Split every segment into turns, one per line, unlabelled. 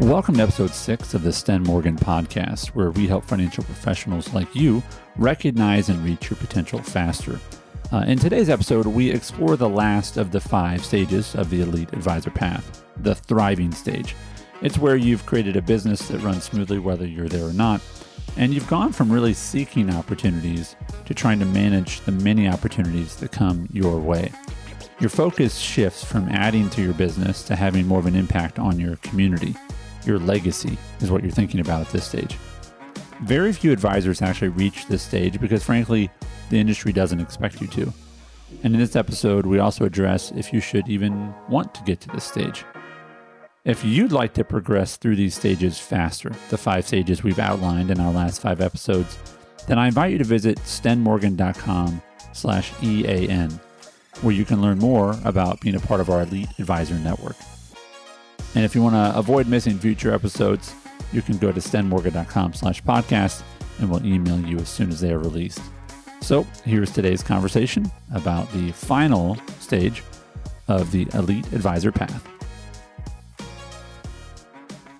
Welcome to episode six of the Sten Morgan podcast, where we help financial professionals like you recognize and reach your potential faster. Uh, in today's episode, we explore the last of the five stages of the elite advisor path, the thriving stage. It's where you've created a business that runs smoothly whether you're there or not, and you've gone from really seeking opportunities to trying to manage the many opportunities that come your way. Your focus shifts from adding to your business to having more of an impact on your community. Your legacy is what you're thinking about at this stage. Very few advisors actually reach this stage because, frankly, the industry doesn't expect you to. And in this episode, we also address if you should even want to get to this stage. If you'd like to progress through these stages faster, the five stages we've outlined in our last five episodes, then I invite you to visit stenmorgan.com slash EAN, where you can learn more about being a part of our elite advisor network. And if you want to avoid missing future episodes, you can go to stenmorgan.com slash podcast and we'll email you as soon as they are released. So here's today's conversation about the final stage of the Elite Advisor Path.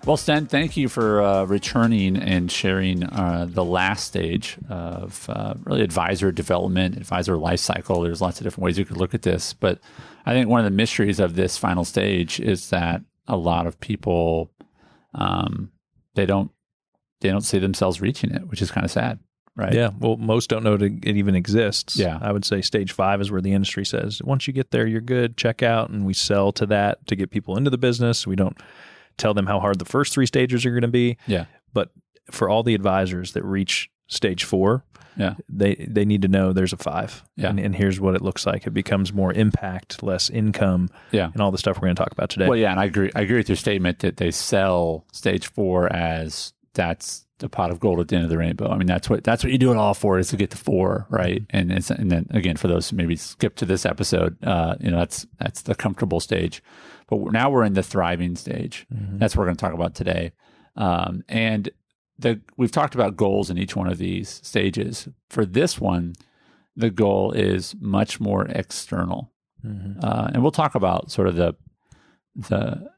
Well, Sten, thank you for uh, returning and sharing uh, the last stage of uh, really advisor development, advisor life cycle. There's lots of different ways you could look at this, but I think one of the mysteries of this final stage is that a lot of people um, they don't they don't see themselves reaching it, which is kind of sad, right?
Yeah. Well, most don't know it even exists.
Yeah.
I would say stage five is where the industry says once you get there, you're good. Check out, and we sell to that to get people into the business. We don't tell them how hard the first three stages are going to be.
Yeah.
But for all the advisors that reach stage four,
Yeah.
they they need to know there's a five.
Yeah.
And, and here's what it looks like. It becomes more impact, less income,
Yeah.
and all the stuff we're going to talk about today.
Well, yeah, and I agree. I agree with your statement that they sell stage four as that's the pot of gold at the end of the rainbow. I mean, that's what that's what you do it all for is to get to four, right? And it's, and then again for those who maybe skip to this episode, uh, you know, that's that's the comfortable stage. But now we're in the thriving stage. That's what we're going to talk about today. Um, and the we've talked about goals in each one of these stages. For this one, the goal is much more external
Mhm.
uh, and we'll talk about sort of the the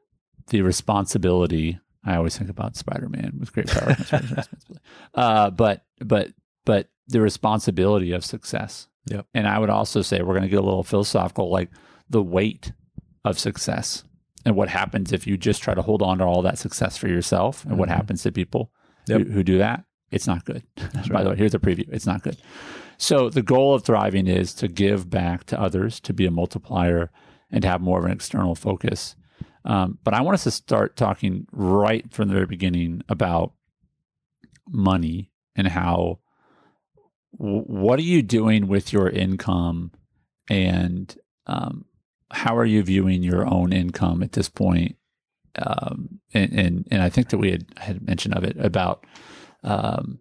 the responsibility. I always think about Spider Man with great power comes great responsibility. Uh, but but but the responsibility of success.
Yep.
And I would also say we're going to get a little philosophical, like the weight of success and what happens if you just try to hold on to all that success for yourself, and what
Mhm.
happens to people
Yep.
who, who do that. It's not good. By the way, here's a preview. It's not good. So the goal of thriving is to give back to others, to be a multiplier, and to have more of an external focus. Um, but I want us to start talking right from the very beginning about money and how what are you doing with your income and um, how are you viewing your own income at this point? Um, and, and and I think that we had had mention of it about um,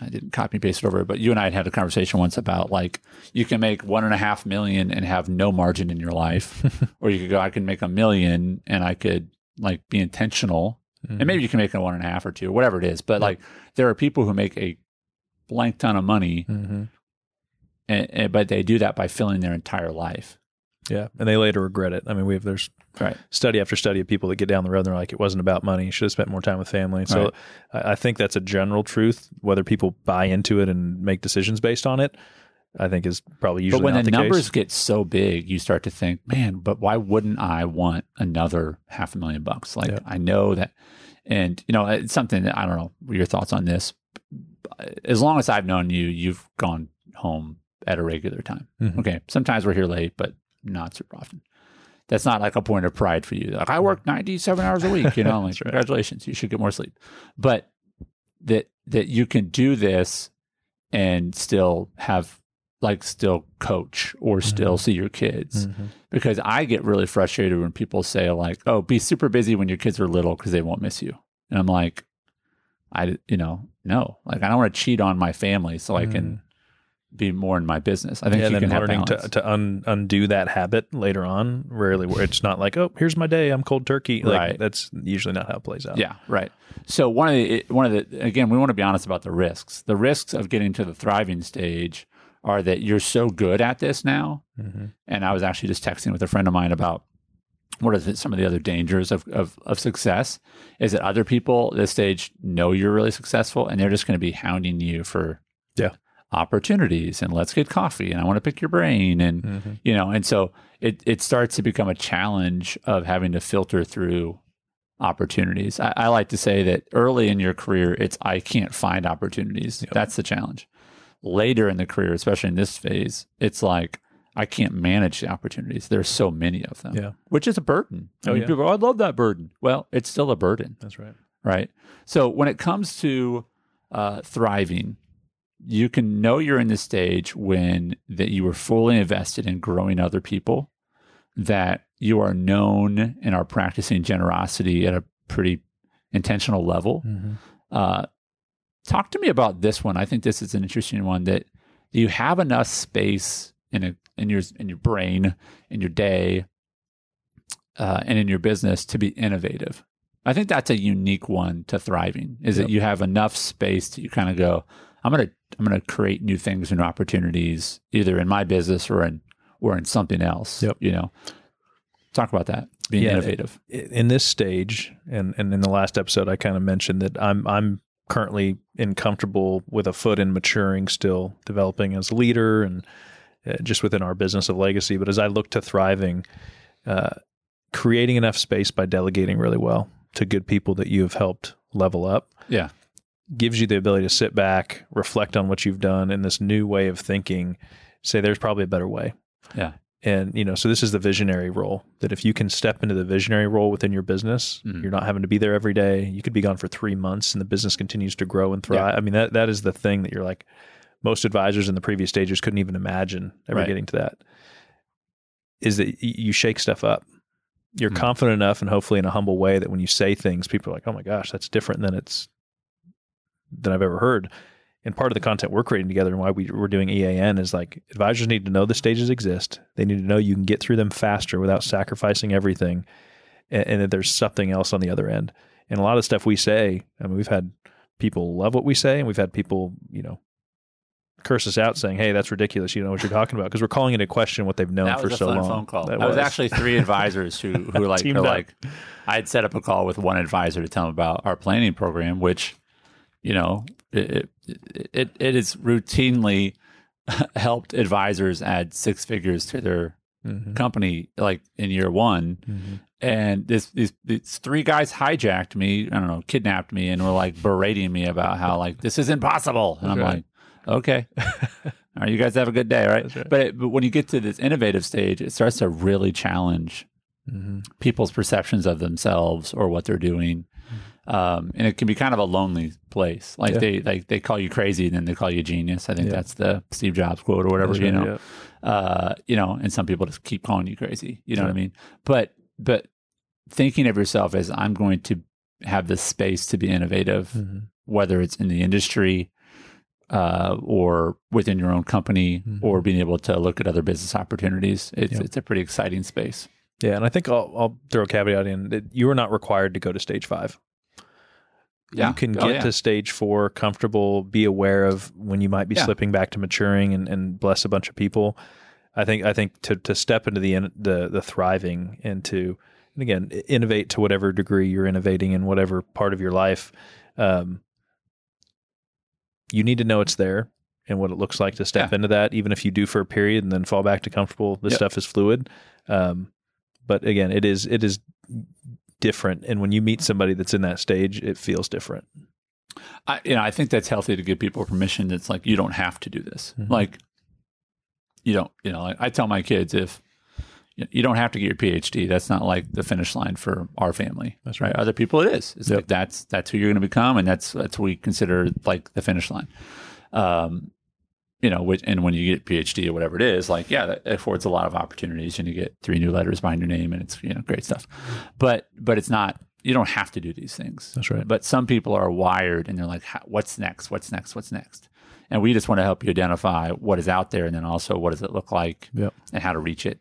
I didn't copy and paste it over, but you and I had had a conversation once about like you can make one and a half million and have no margin in your life, or you could go, I can make a million and I could like be intentional,
Mhm.
and maybe you can make a one and a half or two, or whatever it is. But like there are people who make a blank ton of money,
Mhm.
and, and, but they do that by filling their entire life.
Yeah. And they later regret it. I mean, we have there's
Right.
study after study of people that get down the road and they're like, it wasn't about money. Should have spent more time with family. So
Right.
I, I think that's a general truth. Whether people buy into it and make decisions based on it, I think is probably usually
but when the,
the,
numbers
case.
get so big, you start to think, man, but why wouldn't I want another half a million bucks? Like
Yeah.
I know that, and you know, it's something that I don't know your thoughts on this. As long as I've known you, you've gone home at a regular time.
Mhm.
Okay, sometimes we're here late, but not super often. That's not like a point of pride for you. Like I work ninety-seven hours a week. You know, like
right.
congratulations, you should get more sleep. But that that you can do this and still have like still coach or still see your kids
Mhm.
because I get really frustrated when people say like, "Oh, be super busy when your kids are little because they won't miss you," and I'm like, I you know no, like I don't want to cheat on my family so I can be more in my business. I think
Yeah,
you can have
learning
balance.
to, to un, undo that habit later on, rarely where it's not like, oh, here's my day, I'm cold turkey. Like,
Right.
That's usually not how it plays out.
Yeah, right. So one of the one of the again, we want to be honest about the risks. The risks of getting to the thriving stage are that you're so good at this now.
Mhm.
And I was actually just texting with a friend of mine about what are the, some of the other dangers of, of, of success is that other people at this stage know you're really successful and they're just going to be hounding you for
Yeah.
Opportunities and let's get coffee and I want to pick your brain and you know and so it it starts to become a challenge of having to filter through opportunities. I, I like to say that early in your career it's I can't find opportunities. That's the challenge. Later in the career, especially in this phase, it's like I can't manage the opportunities. There's so many of them
Yeah,
which is a burden. I
Oh,
mean,
yeah.
people, "Oh, I love that burden. Well, it's still a burden,
that's right.
right? So when it comes to uh, thriving, you can know you're in the stage when that you were fully invested in growing other people, that you are known and are practicing generosity at a pretty intentional level. Uh, talk to me about this one. I think this is an interesting one. That you have enough space in a in your in your brain in your day uh, and in your business to be innovative. I think that's a unique one to thriving. Is
Yep.
that you have enough space to you kind of go. I'm gonna I'm gonna create new things and opportunities either in my business or in or in something else.
Yep.
You know, talk about that being
Yeah,
innovative.
in this stage, and, and in the last episode, I kind of mentioned that I'm I'm currently incomfortable with a foot in maturing, still developing as a leader, and uh, just within our business of legacy. But as I look to thriving, uh, creating enough space by delegating really well to good people that you have helped level up
Yeah.
Gives you the ability to sit back, reflect on what you've done, and this new way of thinking. Say, there's probably a better way.
Yeah.
And you know, so this is the visionary role. That if you can step into the visionary role within your business,
Mhm.
you're not having to be there every day. You could be gone for three months, and the business continues to grow and thrive. I mean, that that is the thing that you're like. Most advisors in the previous stages couldn't even imagine ever
Right.
getting to that. Is that you shake stuff up? You're
Mhm.
confident enough, and hopefully in a humble way, that when you say things, people are like, "Oh my gosh, that's different than it's than I've ever heard." And part of the content we're creating together and why we, we're doing EAN is like advisors need to know the stages exist. They need to know you can get through them faster without sacrificing everything, and, and that there's something else on the other end. And a lot of stuff we say, I mean, we've had people love what we say, and we've had people, you know, curse us out saying, "Hey, that's ridiculous. You know what you're talking about?" Because we're calling into question what they've known
that
for
was
so long.
phone call.
That
I was actually three advisors who who like are
up.
like I had set up a call with one advisor to tell him about our planning program, which you know it it it, it is routinely helped advisors add six figures to their
Mhm.
company like in year one.
Mhm.
And this these, these three guys hijacked me, I don't know, kidnapped me, and were like berating me about how like this is impossible. And I'm like, okay, all right, you guys have a good day, right?
Right.
But it, but when you get to this innovative stage, it starts to really challenge
Mhm.
people's perceptions of themselves or what they're doing. Um, and it can be kind of a lonely place. Like
Yeah.
they like they call you crazy, and then they call you genius. I think
Yeah.
that's the Steve Jobs quote or whatever.
That's
you know,
yeah.
uh, you know, and some people just keep calling you crazy. You know what I mean? But but thinking of yourself as I'm going to have this space to be innovative,
Mhm.
whether it's in the industry uh, or within your own company,
Mhm.
or being able to look at other business opportunities, it's it's a pretty exciting space.
Yeah, and I think I'll, I'll throw a caveat in that you are not required to go to stage five.
Yeah.
You can
Oh,
get
yeah.
to stage four comfortable, be aware of when you might be
Yeah.
slipping back to maturing and, and bless a bunch of people. I think I think to to step into the in- the the thriving and to and again innovate to whatever degree you're innovating in whatever part of your life, um, you need to know it's there and what it looks like to step
Yeah.
into that. Even if you do for a period and then fall back to comfortable, this
Yep.
stuff is fluid. Um, but again, it is it is different, and when you meet somebody that's in that stage, it feels different.
I, you know, I think that's healthy to give people permission. That's like you don't have to do this.
Mhm.
Like you don't, you know. Like I tell my kids if you don't have to get your PhD. That's not like the finish line for our family.
That's
right.
right.
Other people, it is. It's
Yep.
like that's that's who you're going to become, and that's that's what we consider like the finish line. Um, you know, which, and when you get PhD or whatever it is, like yeah, that affords a lot of opportunities, and you get three new letters behind your name, and it's you know great stuff. But but it's not. You don't have to do these things.
That's right.
But some people are wired, and they're like, "What's next? What's next? What's next?" And we just want to help you identify what is out there, and then also what does it look like,
Yep.
and how to reach it.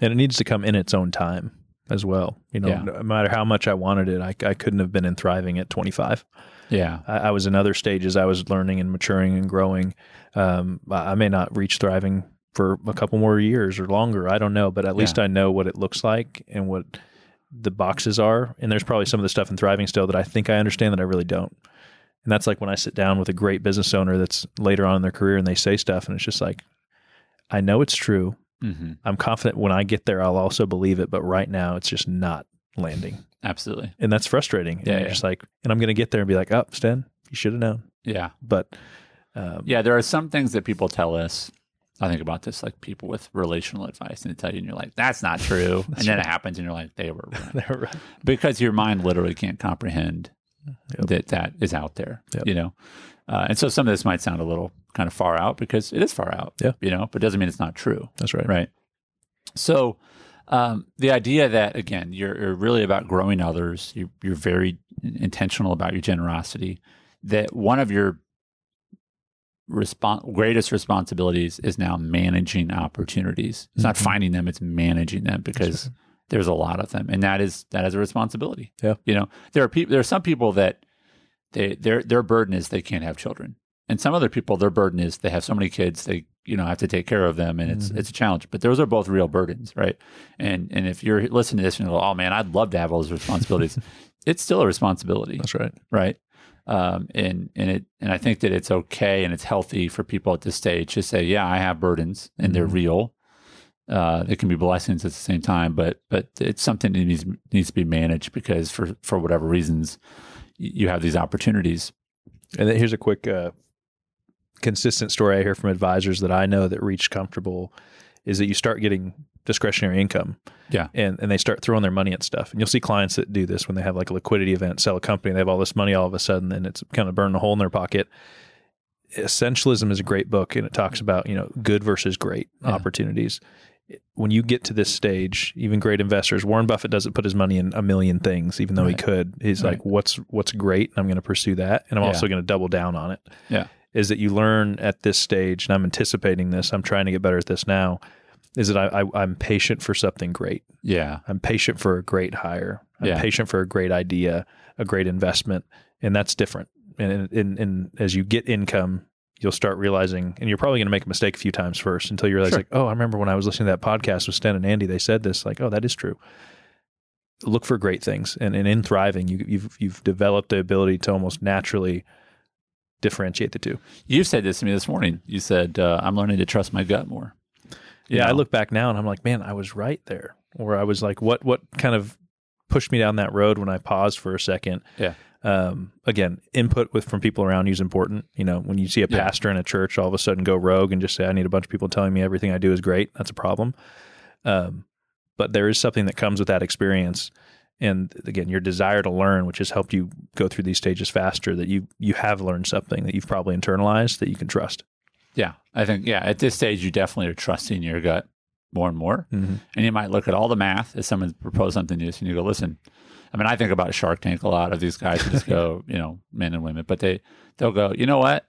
and it needs to come in its own time as well. You know,
Yeah.
no matter how much I wanted it, I, I couldn't have been in thriving at 25.
Yeah,
I, I was in other stages. I was learning and maturing and growing. Um, I I may not reach thriving for a couple more years or longer. I don't know, but at least I know what it looks like and what the boxes are. And there's probably some of the stuff in thriving still that I think I understand that I really don't. And that's like when I sit down with a great business owner that's later on in their career and they say stuff and it's just like, I know it's true.
Mm-hmm.
I'm confident when I get there, I'll also believe it. But right now, it's just not landing.
Absolutely.
And that's frustrating.
Yeah,
And you're
yeah.
just like, and I'm going to get there and be like, oh, Sten, you should have known.
Yeah.
But um,
Yeah. There are some things that people tell us. I think about this, like people with relational advice, and they tell you, and you're like, "That's not true," and then it happens, and you're like, "They were right,"
they're right.
because your mind literally can't comprehend
Yep.
that that is out there.
Yep.
You know, uh, and so some of this might sound a little kind of far out because it is far out.
Yeah.
You know, but doesn't mean it's not true.
That's right.
Right. So, um, the idea that again, you're, you're really about growing others. You're, you're very intentional about your generosity. That one of your respon greatest responsibilities is now managing opportunities. It's not
Mhm.
finding them; it's managing them because
right.
there's a lot of them, and that is that is a responsibility.
Yeah.
You know, there are people. There are some people that they their their burden is they can't have children, and some other people their burden is they have so many kids they you know have to take care of them, and it's
Mhm.
it's a challenge. But those are both real burdens, right? And and if you're listening to this and you go, oh man, I'd love to have all those responsibilities, it's still a responsibility,
That's right.
right? Um, and and it and I think that it's okay and it's healthy for people at this stage to say, yeah, I have burdens and they're
Mhm.
real. Uh, they can be blessings at the same time, but but it's something that needs needs to be managed because for for whatever reasons you have these opportunities.
And then here's a quick, uh, consistent story I hear from advisors that I know that reach comfortable is that you start getting discretionary income.
Yeah.
And and they start throwing their money at stuff. And you'll see clients that do this when they have like a liquidity event, sell a company, they have all this money all of a sudden, and it's kind of burning a hole in their pocket. Essentialism is a great book and it talks about, you know, good versus great
Yeah.
opportunities. When you get to this stage, even great investors, Warren Buffett doesn't put his money in a million things, even though he could. He's
Right.
like, what's what's great, and I'm going to pursue that, and I'm
Yeah.
also going to double down on it
Yeah.
Is that you learn at this stage, and I'm anticipating this. I'm trying to get better at this now. Is that I, I I'm patient for something great.
Yeah.
I'm patient for a great hire. I'm
Yeah.
patient for a great idea, a great investment, and that's different. And and, and as you get income, you'll start realizing, and you're probably going to make a mistake a few times first until you realize,
Sure.
like, oh, I remember when I was listening to that podcast with Sten and Andy, they said this, like, oh, that is true. Look for great things, and, and in thriving, you, you've you've developed the ability to almost naturally differentiate the two.
You said this to me this morning. You said uh, I'm learning to trust my gut more.
Yeah, I look back now and I'm like, man, I was right there. Or I was like, what what kind of pushed me down that road when I paused for a second?
Yeah.
Um, again, input with from people around you is important. You know, when you see a
Yeah.
pastor in a church all of a sudden go rogue and just say, I need a bunch of people telling me everything I do is great, that's a problem. Um, but there is something that comes with that experience. And again, your desire to learn, which has helped you go through these stages faster, that you you have learned something that you've probably internalized that you can trust.
Yeah, I think yeah. At this stage, you definitely are trusting your gut more and more,
Mm-hmm.
and you might look at all the math as someone proposed something to you, and you go, "Listen." I mean, I think about Shark Tank a lot of these guys just go, you know, men and women, but they they'll go, you know what?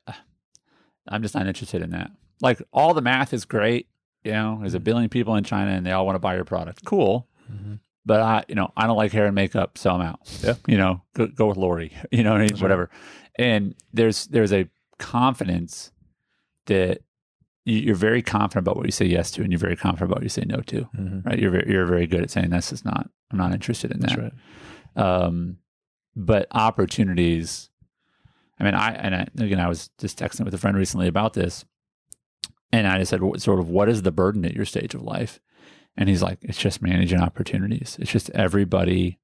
I'm just not interested in that. Like all the math is great. You know, there's a billion people in China and they all want to buy your product. Cool. But I, you know, I don't like hair and makeup, so I'm out.
Yeah.
You know, go, go with Lori. You know, what I mean?
That's right.
whatever. And there's there's a confidence that you- you're very confident about what you say yes to, and you're very confident about what you say no to.
Mm-hmm.
Right? You're very, you're very good at saying this is not. I'm not interested in that.
That's right.
Um, but opportunities. I mean, I and I, again, I was just texting with a friend recently about this, and I just said, sort of, what is the burden at your stage of life? And he's like, it's just managing opportunities. It's just everybody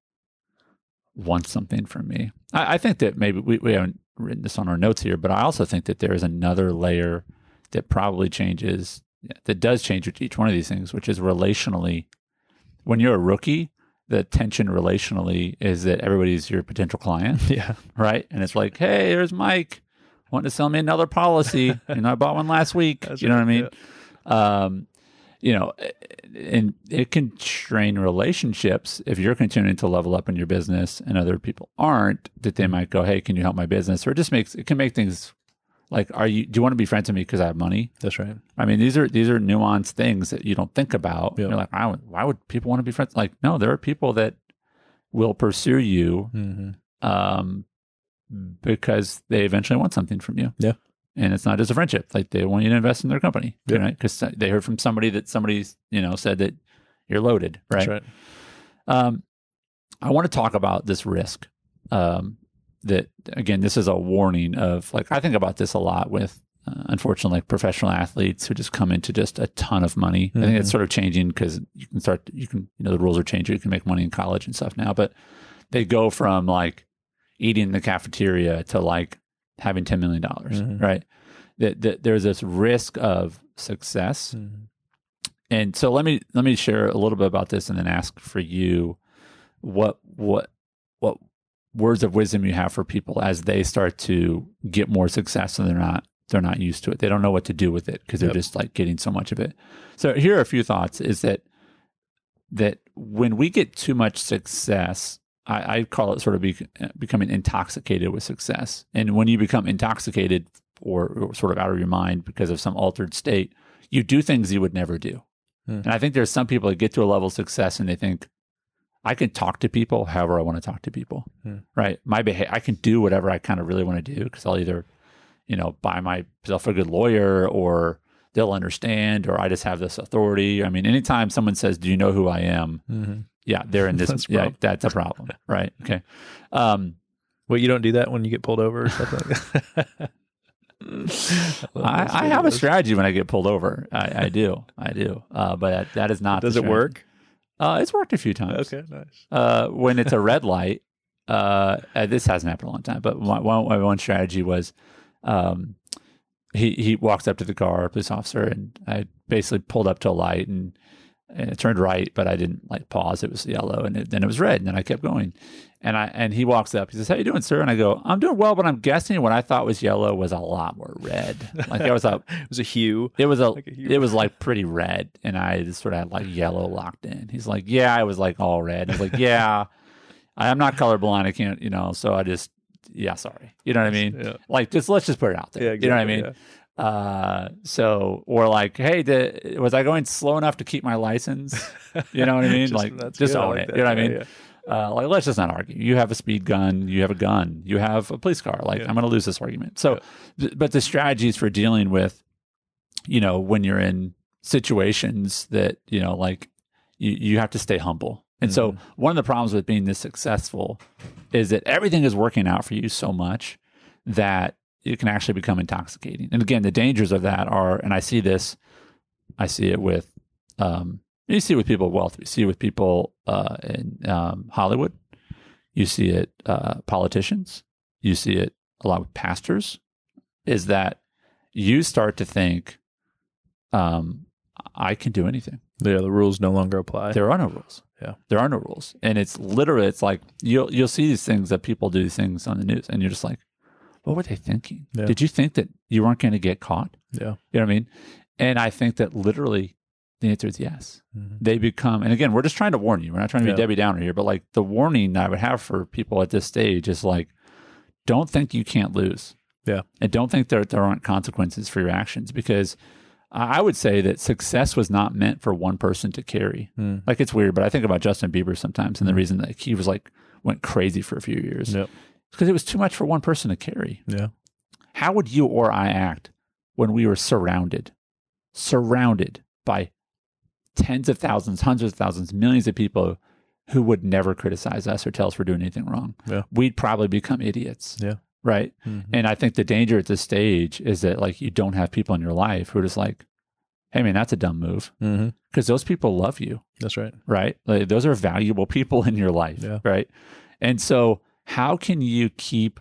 wants something from me. I, I think that maybe we, we haven't written this on our notes here, but I also think that there is another layer that probably changes, that does change with each one of these things, which is relationally. When you're a rookie, the tension relationally is that everybody's your potential client,
Yeah.
right? And it's like, hey, there's Mike, wanting to sell me another policy. you know, I bought one last week.
That's
you know what I
right,
mean? Um, you know, and it can strain relationships if you're continuing to level up in your business and other people aren't. That they might go, hey, can you help my business? Or it just makes it can make things like, are you? Do you want to be friends with me because I have money?
That's right.
I mean, these are these are nuanced things that you don't think about.
Yeah.
You're like, why would, why would people want to be friends? Like, no, there are people that will pursue you
Mm-hmm.
um, because they eventually want something from you.
Yeah.
And it's not just a friendship. Like they want you to invest in their company,
Yeah.
right? Because they heard from somebody that somebody's, you know, said that you're loaded, right?
That's right.
Um, I want to talk about this risk. Um, that again, this is a warning of like I think about this a lot with uh, unfortunately like professional athletes who just come into just a ton of money. I think it's
Mhm.
sort of changing because you can start you can you know the rules are changing. You can make money in college and stuff now, but they go from like eating in the cafeteria to like having ten million dollars,
Mhm.
right? That, that there's this risk of success and so let me let me share a little bit about this and then ask for you what what what words of wisdom you have for people as they start to get more success and they're not they're not used to it they don't know what to do with it because they're
Yep.
just like getting so much of it so here are a few thoughts is that that when we get too much success i, I call it sort of be, becoming intoxicated with success and when you become intoxicated or, or sort of out of your mind because of some altered state you do things you would never do
Hmm.
and I think there's some people that get to a level of success and they think, I can talk to people however I want to talk to people,
Hmm.
right? My behavior, I can do whatever I kind of really want to do because I'll either, you know, buy myself a good lawyer or they'll understand or I just have this authority. I mean, anytime someone says, "Do you know who I am?"
Mm-hmm.
Yeah, they're in this.
That's a
yeah,
problem.
that's a problem, right? Okay. Um,
Well, you don't do that when you get pulled over or something like.
I, I have a strategy when I get pulled over. I, I do, I do, uh, but that, that is not.
Does it
strategy.
work?
Uh, it's worked a few times.
Okay, nice.
uh, when it's a red light, uh, uh, this hasn't happened a long time, but one, one, my one strategy was um, he, he walks up to the car, police officer, and I basically pulled up to a light and, and it turned right, but I didn't like pause. It was yellow and it, then it was red and then I kept going. And I, and he walks up, he says, how you doing, sir? And I go, I'm doing well, but I'm guessing what I thought was yellow was a lot more red. Like it was a,
It was a hue.
it was a,
Like a hue.
it was like pretty red, and I just sort of had like yellow locked in. He's like, "Yeah, I was like all red." I was like, "Yeah, I'm not colorblind. I can't, you know." So I just, yeah, sorry. You know what I mean?
Yeah.
Like, just let's just put it out there.
Yeah,
You know what I mean?
yeah.
Uh, so or like, hey, the, was I going slow enough to keep my license? You know what I mean?
Just-
like, just
good.
Own
like
it.
that.
You know what I mean?
yeah.
Uh, like, let's just not argue. You have a speed gun. You have a gun. You have a police car. Like,
Yeah.
I'm going to lose this argument. So, but the strategies for dealing with, you know, when you're in situations that you know, like, you you have to stay humble. And so,
Mhm.
one of the problems with being this successful is that everything is working out for you so much that it can actually become intoxicating. And again, the dangers of that are, and I see this, I see it with, um, you see it with people with wealth. You see it with people uh, in um, Hollywood. You see it uh, politicians. You see it a lot with pastors. Is that you start to think, um, I can do anything.
Yeah, the rules no longer apply.
There are no rules.
Yeah.
there are no rules, and it's literally it's like you'll you'll see these things that people do these things on the news, and you're just like, what were they thinking?
Yeah.
Did you think that you weren't going to get caught?
yeah.
You know what I mean? And I think that literally the answer is yes.
Mhm.
They become, and again, we're just trying to warn you. We're not trying to be
Yeah.
Debbie Downer here, but like the warning I would have for people at this stage is like, don't think you can't lose.
Yeah.
And don't think there, there aren't consequences for your actions because I I would say that success was not meant for one person to carry.
Mm.
Like it's weird, but I think about Justin Bieber sometimes and the reason that he was like, went crazy for a few years
Yep.
Because it was too much for one person to carry
Yeah.
how would you or I act when we were surrounded, surrounded by tens of thousands, hundreds of thousands, millions of people who would never criticize us or tell us we're doing anything wrong?
Yeah.
We'd probably become idiots.
Yeah.
Right.
Mhm.
And I think the danger at this stage is that like you don't have people in your life who are just like, hey man, that's a dumb move. Because those people love you
That's right.
right? Like, those are valuable people in your life,
Yeah.
right? And so, how can you keep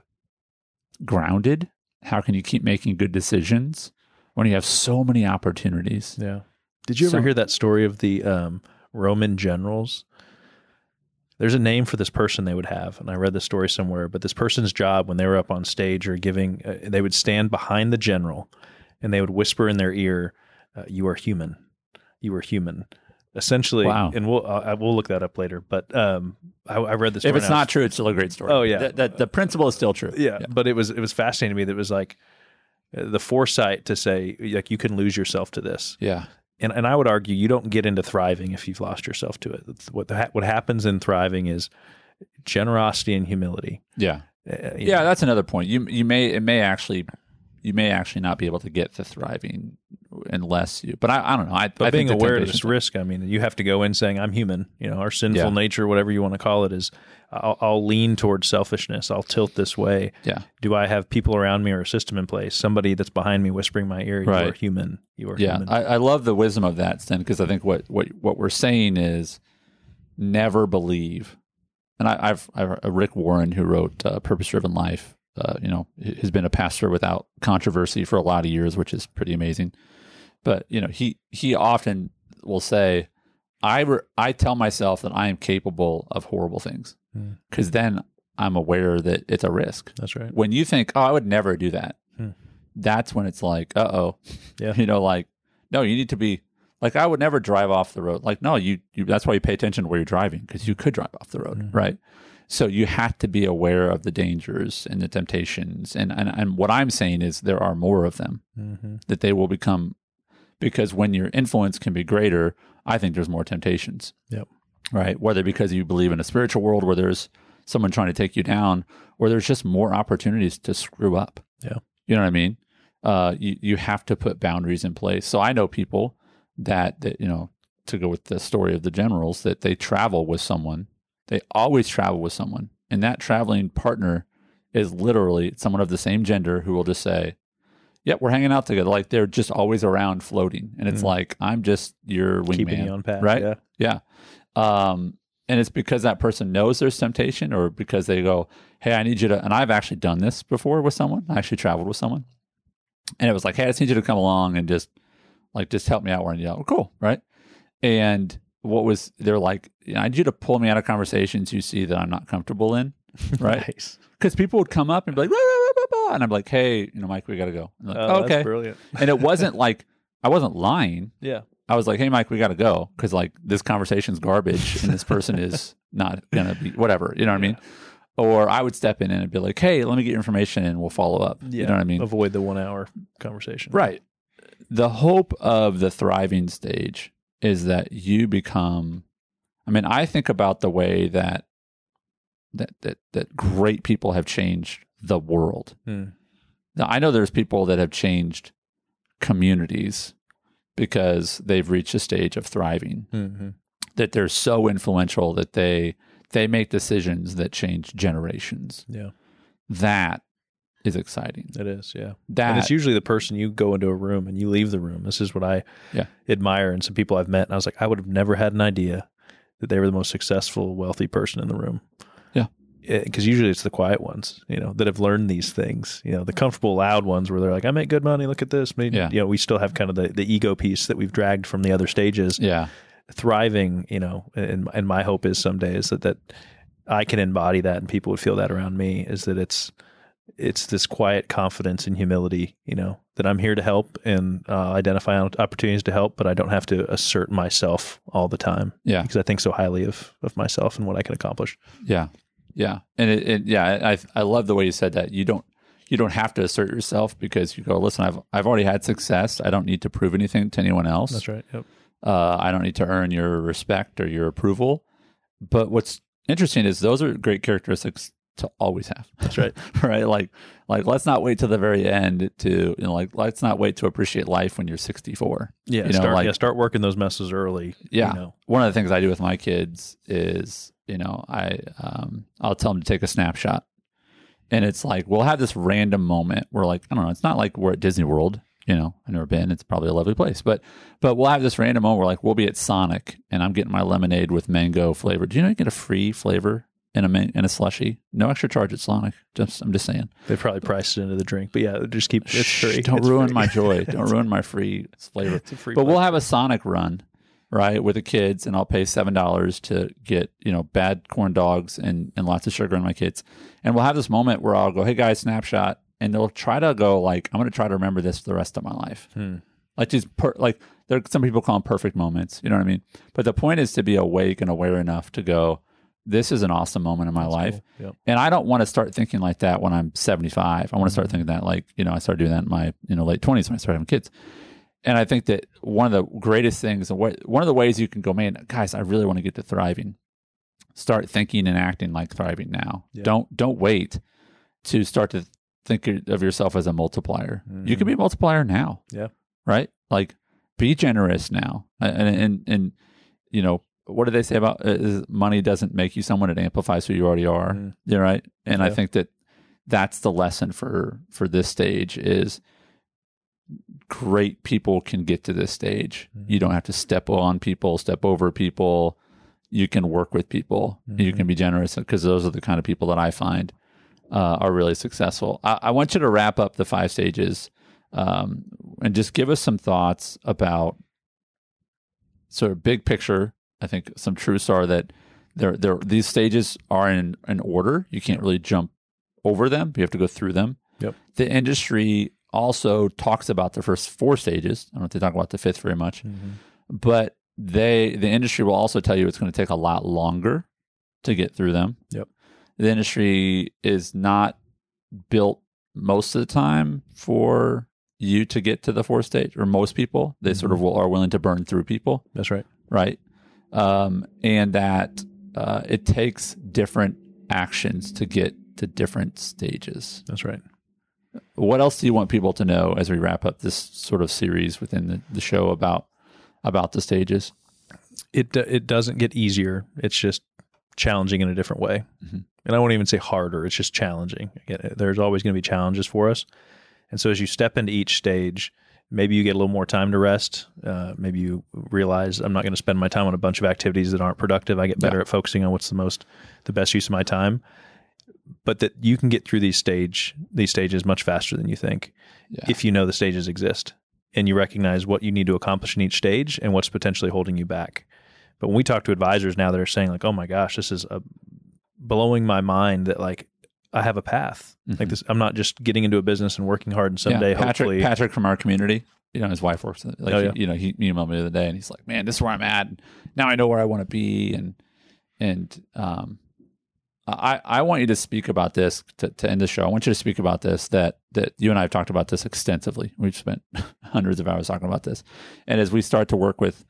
grounded? How can you keep making good decisions when you have so many opportunities?
Yeah. Did you ever
So-
hear that story of the um, Roman generals? There's a name for this person they would have, and I read the story somewhere. But this person's job, when they were up on stage or giving, uh, they would stand behind the general, and they would whisper in their ear, uh, "You are human. You are human." Essentially,
Wow.
and we'll uh, I will look that up later. But um, I, I read this.
If it's not true, it's still a great story.
Oh, yeah.
the, the, the principle is still true.
yeah, but it was it was fascinating to me that it was like uh, the foresight to say like you can lose yourself to this
yeah,
and and I would argue you don't get into thriving if you've lost yourself to it. That's what the, what happens in thriving is generosity and humility.
yeah,
Uh,
yeah.
know,
That's another point. You you may it may actually you may actually not be able to get to thriving unless you. But I, I don't know. I,
But
I
being
think
aware of this risk, I mean, you have to go in saying, I'm human. You know, our sinful
Yeah.
nature, whatever you want to call it, is I'll, I'll lean towards selfishness. I'll tilt this way.
Yeah.
Do I have people around me or a system in place? Somebody that's behind me whispering my ear, you are human. You are
Yeah,
human.
I, I love the wisdom of that, Sten, because I think what, what what we're saying is never believe. And I, I've, I've uh, Rick Warren, who wrote uh, Purpose Driven Life, uh, you know, has been a pastor without controversy for a lot of years, which is pretty amazing. But you know, he he often will say, "I re- I tell myself that I am capable of horrible things
Hmm.
because then I'm aware that it's a risk."
that's right.
when you think, "Oh, I would never do that,"
Hmm.
that's when it's like, "Uh oh,"
Yeah.
you know, like, no, you need to be like, I would never drive off the road. Like, no, you, you that's why you pay attention to where you're driving because you could drive off the road,
Mhm.
right? So you have to be aware of the dangers and the temptations, and and and what I'm saying is there are more of them
Mm-hmm.
that they will become because when your influence can be greater, I think there's more temptations.
Yep.
Right. Whether because you believe in a spiritual world where there's someone trying to take you down, or there's just more opportunities to screw up.
Yeah.
You know what I mean? Uh, you you have to put boundaries in place. So I know people that that you know to go with the story of the generals that they travel with someone. They always travel with someone, and that traveling partner is literally someone of the same gender who will just say, "Yep, we're hanging out together." Like they're just always around floating, and it's
Mm.
like I'm just your
Keeping you
wingman,
on path.
right?
Yeah.
Yeah. Um, and it's because that person knows there's temptation, or because they go, "Hey, I need you to." And I've actually done this before with someone. I actually traveled with someone, and it was like, "Hey, I just need you to come along and just like just help me out." Where I need out. Cool, right? And what was they're like? I need you to pull me out of conversations you see that I'm not comfortable in, right?
Nice.
Because people would come up and be like, "Rah, rah, rah, rah, rah," and I'm like, "Hey, you know, Mike, we got to go." Like,
Oh,
okay,
brilliant.
and it wasn't like I wasn't lying.
Yeah.
I was like, "Hey, Mike, we got to go because like this conversation's garbage, and this person is not gonna be whatever." You know what I mean? Or I would step in and be like, "Hey, let me get your information, and we'll follow up."
Yeah.
You know what I mean?
Avoid the one hour conversation.
Right. The hope of the thriving stage is that you become. I mean, I think about the way that that that that great people have changed the world.
Hmm.
Now, I know there's people that have changed communities because they've reached a stage of thriving
Mm-hmm.
that they're so influential that they they make decisions that change generations.
Yeah.
That is exciting.
It is. Yeah.
That
and it's usually the person you go into a room and you leave the room. This is what I
Yeah.
admire in some people I've met. And I was like, I would have never had an idea that they were the most successful, wealthy person in the room.
Yeah.
Eh, because usually it's the quiet ones, you know, that have learned these things. You know, the comfortable, loud ones where they're like, I make good money. Look at this. Mean,
Yeah.
You know, we still have kind of the, the ego piece that we've dragged from the other stages.
yeah.
Thriving, you know, and, and my hope is someday is that, that I can embody that and people would feel that around me is that it's, it's this quiet confidence and humility, you know, that I'm here to help and uh, identify opportunities to help, but I don't have to assert myself all the time
Yeah.
because I think so highly of of myself and what I can accomplish.
Yeah, yeah, and it, it yeah, I I love the way you said that. You don't you don't have to assert yourself because you go, listen, I've I've already had success. I don't need to prove anything to anyone else.
That's right. Yep.
Uh, I don't need to earn your respect or your approval. But what's interesting is those are great characteristics to always have.
That's right.
right? Like like let's not wait till the very end to you know like let's not wait to appreciate life when you're 64.
Yeah.
You know,
start,
like-
yeah. Start working those messes early.
Yeah.
You know.
one of the things I do with my kids is, you know, I um, I'll tell them to take a snapshot, and it's like we'll have this random moment where, like, I don't know, it's not like we're at Disney World, you know, I've never been. It's probably a lovely place, but but we'll have this random moment where, like, we'll be at Sonic, and I'm getting my lemonade with mango flavor. Do you know you get a free flavor in a man- in a slushy? No extra charge at Sonic. Just I'm just saying.
They probably priced it into the drink, but yeah, just keep it's
Shh,
free.
Don't
It's
ruin
free.
my joy. Don't ruin my free flavor.
Free.
But we'll have a Sonic run, right, with the kids, and I'll pay seven dollars to get you know bad corn dogs and and lots of sugar in my kids, and we'll have this moment where I'll go, "Hey guys, snapshot," and they'll try to go like, "I'm going to try to remember this for the rest of my life."
Hmm.
Like these, per, like there, some people call them perfect moments. You know what I mean? But the point is to be awake and aware enough to go, "This is an awesome moment in my life."
Cool. Yep.
And I don't want to start thinking like that when I'm 75. I want to start thinking that like, you know, I started doing that in my, you know, late 20s when I started having kids. And I think that one of the greatest things, and what- one of the ways you can go, man, guys, I really want to get to thriving. Start thinking and acting like thriving now. Don't don't wait to start to think of yourself as a multiplier. You
Mhm.
can be a multiplier now.
Yeah.
right? Like, be generous now, and and and you know what do they say about uh, money doesn't make you someone; it amplifies who you already are.
Mm.
Yeah, right. And I think that that's the lesson for for this stage is great people can get to this stage.
Mhm.
You don't have to step on people, step over people. You can work with people. You
Mhm.
can be generous because those are the kind of people that I find uh, are really successful. I, I want you to wrap up the five stages um, and just give us some thoughts about sort of big picture. I think some truths are that there, there, these stages are in an order. You can't really jump over them. You have to go through them.
Yep.
The industry also talks about the first four stages. I don't know if they talk about the fifth very much, mm-hmm. but they the industry will also tell you it's going to take a lot longer to get through them.
Yep.
The industry is not built most of the time for you to get to the fourth stage, or most people. They sort of mm-hmm. will, are willing to burn through people
That's right.
right? Um, and that uh, it takes different actions to get to different stages.
That's right.
What else do you want people to know as we wrap up this sort of series within the, the show about about the stages?
It do- it doesn't get easier. It's just challenging in a different way.
Mhm.
And I won't even say harder. It's just challenging. Again, there's always going to be challenges for us. And so as you step into each stage, maybe you get a little more time to rest. Uh, maybe you realize I'm not going to spend my time on a bunch of activities that aren't productive. I get better
Yeah.
at focusing on what's the most the best use of my time. But that you can get through these stage these stages much faster than you think
Yeah.
if you know the stages exist and you recognize what you need to accomplish in each stage and what's potentially holding you back. But when we talk to advisors now that are saying like, "Oh my gosh, this is a blowing my mind that like I have a path. Like
Mhm.
this I'm not just getting into a business and working hard and someday
yeah, Patrick,
hopefully
Patrick from our community, you know, his wife works. Like,
Oh, yeah.
he, you know, he emailed me the other day, and he's like, "Man, this is where I'm at. Now I know where I want to be." And and um, I I want you to speak about this to, to end the show. I want you to speak about this that that you and I have talked about this extensively. We've spent hundreds of hours talking about this, and as we start to work with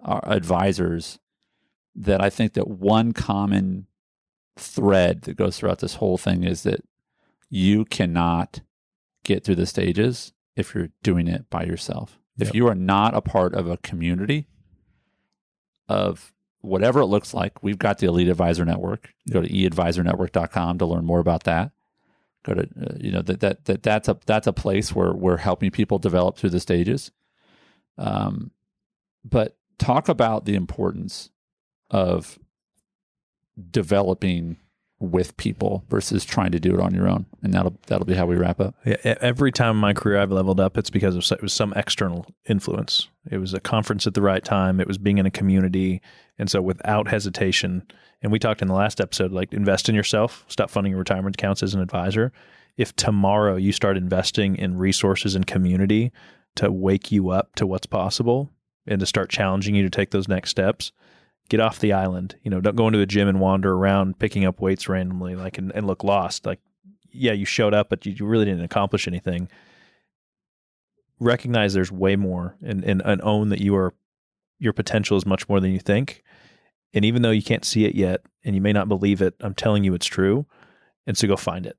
our advisors, that I think that one common thread that goes throughout this whole thing is that you cannot get through the stages if you're doing it by yourself. If you are not a part of a community of whatever it looks like, we've got the Elite Advisor Network. Go to eadvisornetwork.com to learn more about that. Go to uh, you know that that that that's a that's a place where we're helping people develop through the stages. Um, but talk about the importance of developing with people versus trying to do it on your own, and that'll that'll be how we wrap up.
Yeah, every time in my career I've leveled up, it's because of, it was some external influence. It was a conference at the right time. It was being in a community, and so without hesitation. And we talked in the last episode, like invest in yourself. Stop funding your retirement accounts as an advisor. If tomorrow you start investing in resources and community to wake you up to what's possible and to start challenging you to take those next steps, get off the island. You know, don't go into a gym and wander around picking up weights randomly, like and, and look lost. Like yeah, you showed up, but you, you really didn't accomplish anything. Recognize there's way more and, and, and own that you are, your potential is much more than you think. And even though you can't see it yet and you may not believe it, I'm telling you it's true. And so go find it.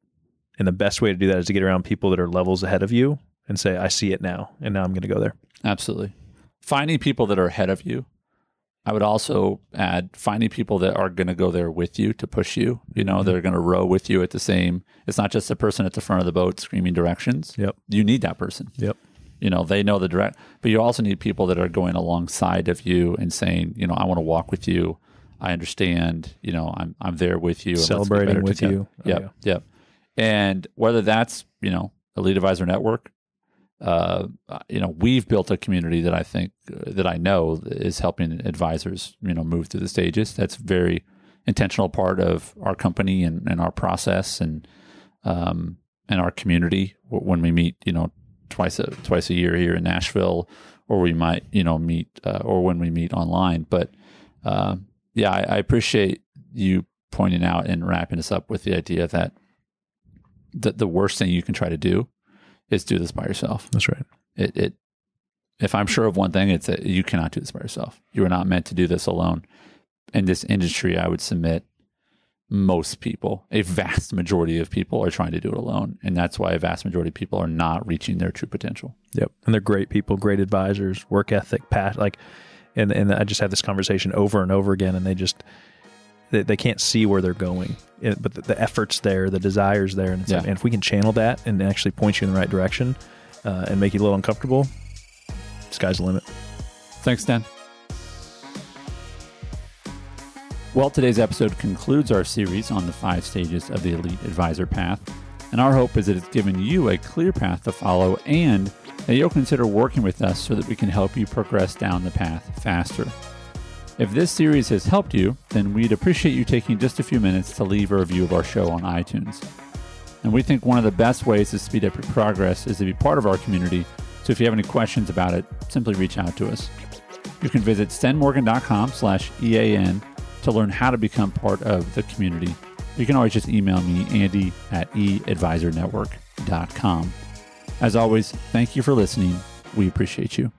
And the best way to do that is to get around people that are levels ahead of you and say, I see it now. And now I'm going to go there.
Absolutely. Finding people that are ahead of you. I would also add finding people that are going to go there with you to push you. You know,
Mhm.
they're going to row with you at the same. It's not just the person at the front of the boat screaming directions.
Yep.
You need that person.
Yep.
You know, they know the direct, but you also need people that are going alongside of you and saying, you know, I want to walk with you. I understand. You know, I'm I'm there with you.
Celebrating with
together.
you. Oh,
Yep. Yep. And whether that's you know Elite Advisor Network, uh, you know, we've built a community that I think uh, that I know is helping advisors, you know, move through the stages. That's very intentional part of our company and, and our process and um, and our community when we meet, you know, twice a twice a year here in Nashville, or we might, you know, meet uh, or when we meet online. But uh, yeah, I, I appreciate you pointing out and wrapping us up with the idea that the, the worst thing you can try to do is do this by yourself.
That's right.
It, it if I'm sure of one thing, it's that you cannot do this by yourself. You are not meant to do this alone. In this industry, I would submit most people, a vast majority of people are trying to do it alone. And that's why a vast majority of people are not reaching their true potential.
Yep. And they're great people, great advisors, work ethic, pat like and and I just have this conversation over and over again and they just they, they can't see where they're going. It, but the, the, effort's there, the desire's there and, yeah. and, if we can channel that and actually point you in the right direction uh, and make you a little uncomfortable, sky's the limit.
Thanks, Dan. Well, today's episode concludes our series on the five stages of the Elite Advisor Path. And our hope is that it's given you a clear path to follow and that you'll consider working with us so that we can help you progress down the path faster. If this series has helped you, then we'd appreciate you taking just a few minutes to leave a review of our show on iTunes. And we think one of the best ways to speed up your progress is to be part of our community. So if you have any questions about it, simply reach out to us. You can visit stenmorgan.com slash EAN to learn how to become part of the community. You can always just email me, Andy at eadvisornetwork.com. As always, thank you for listening. We appreciate you.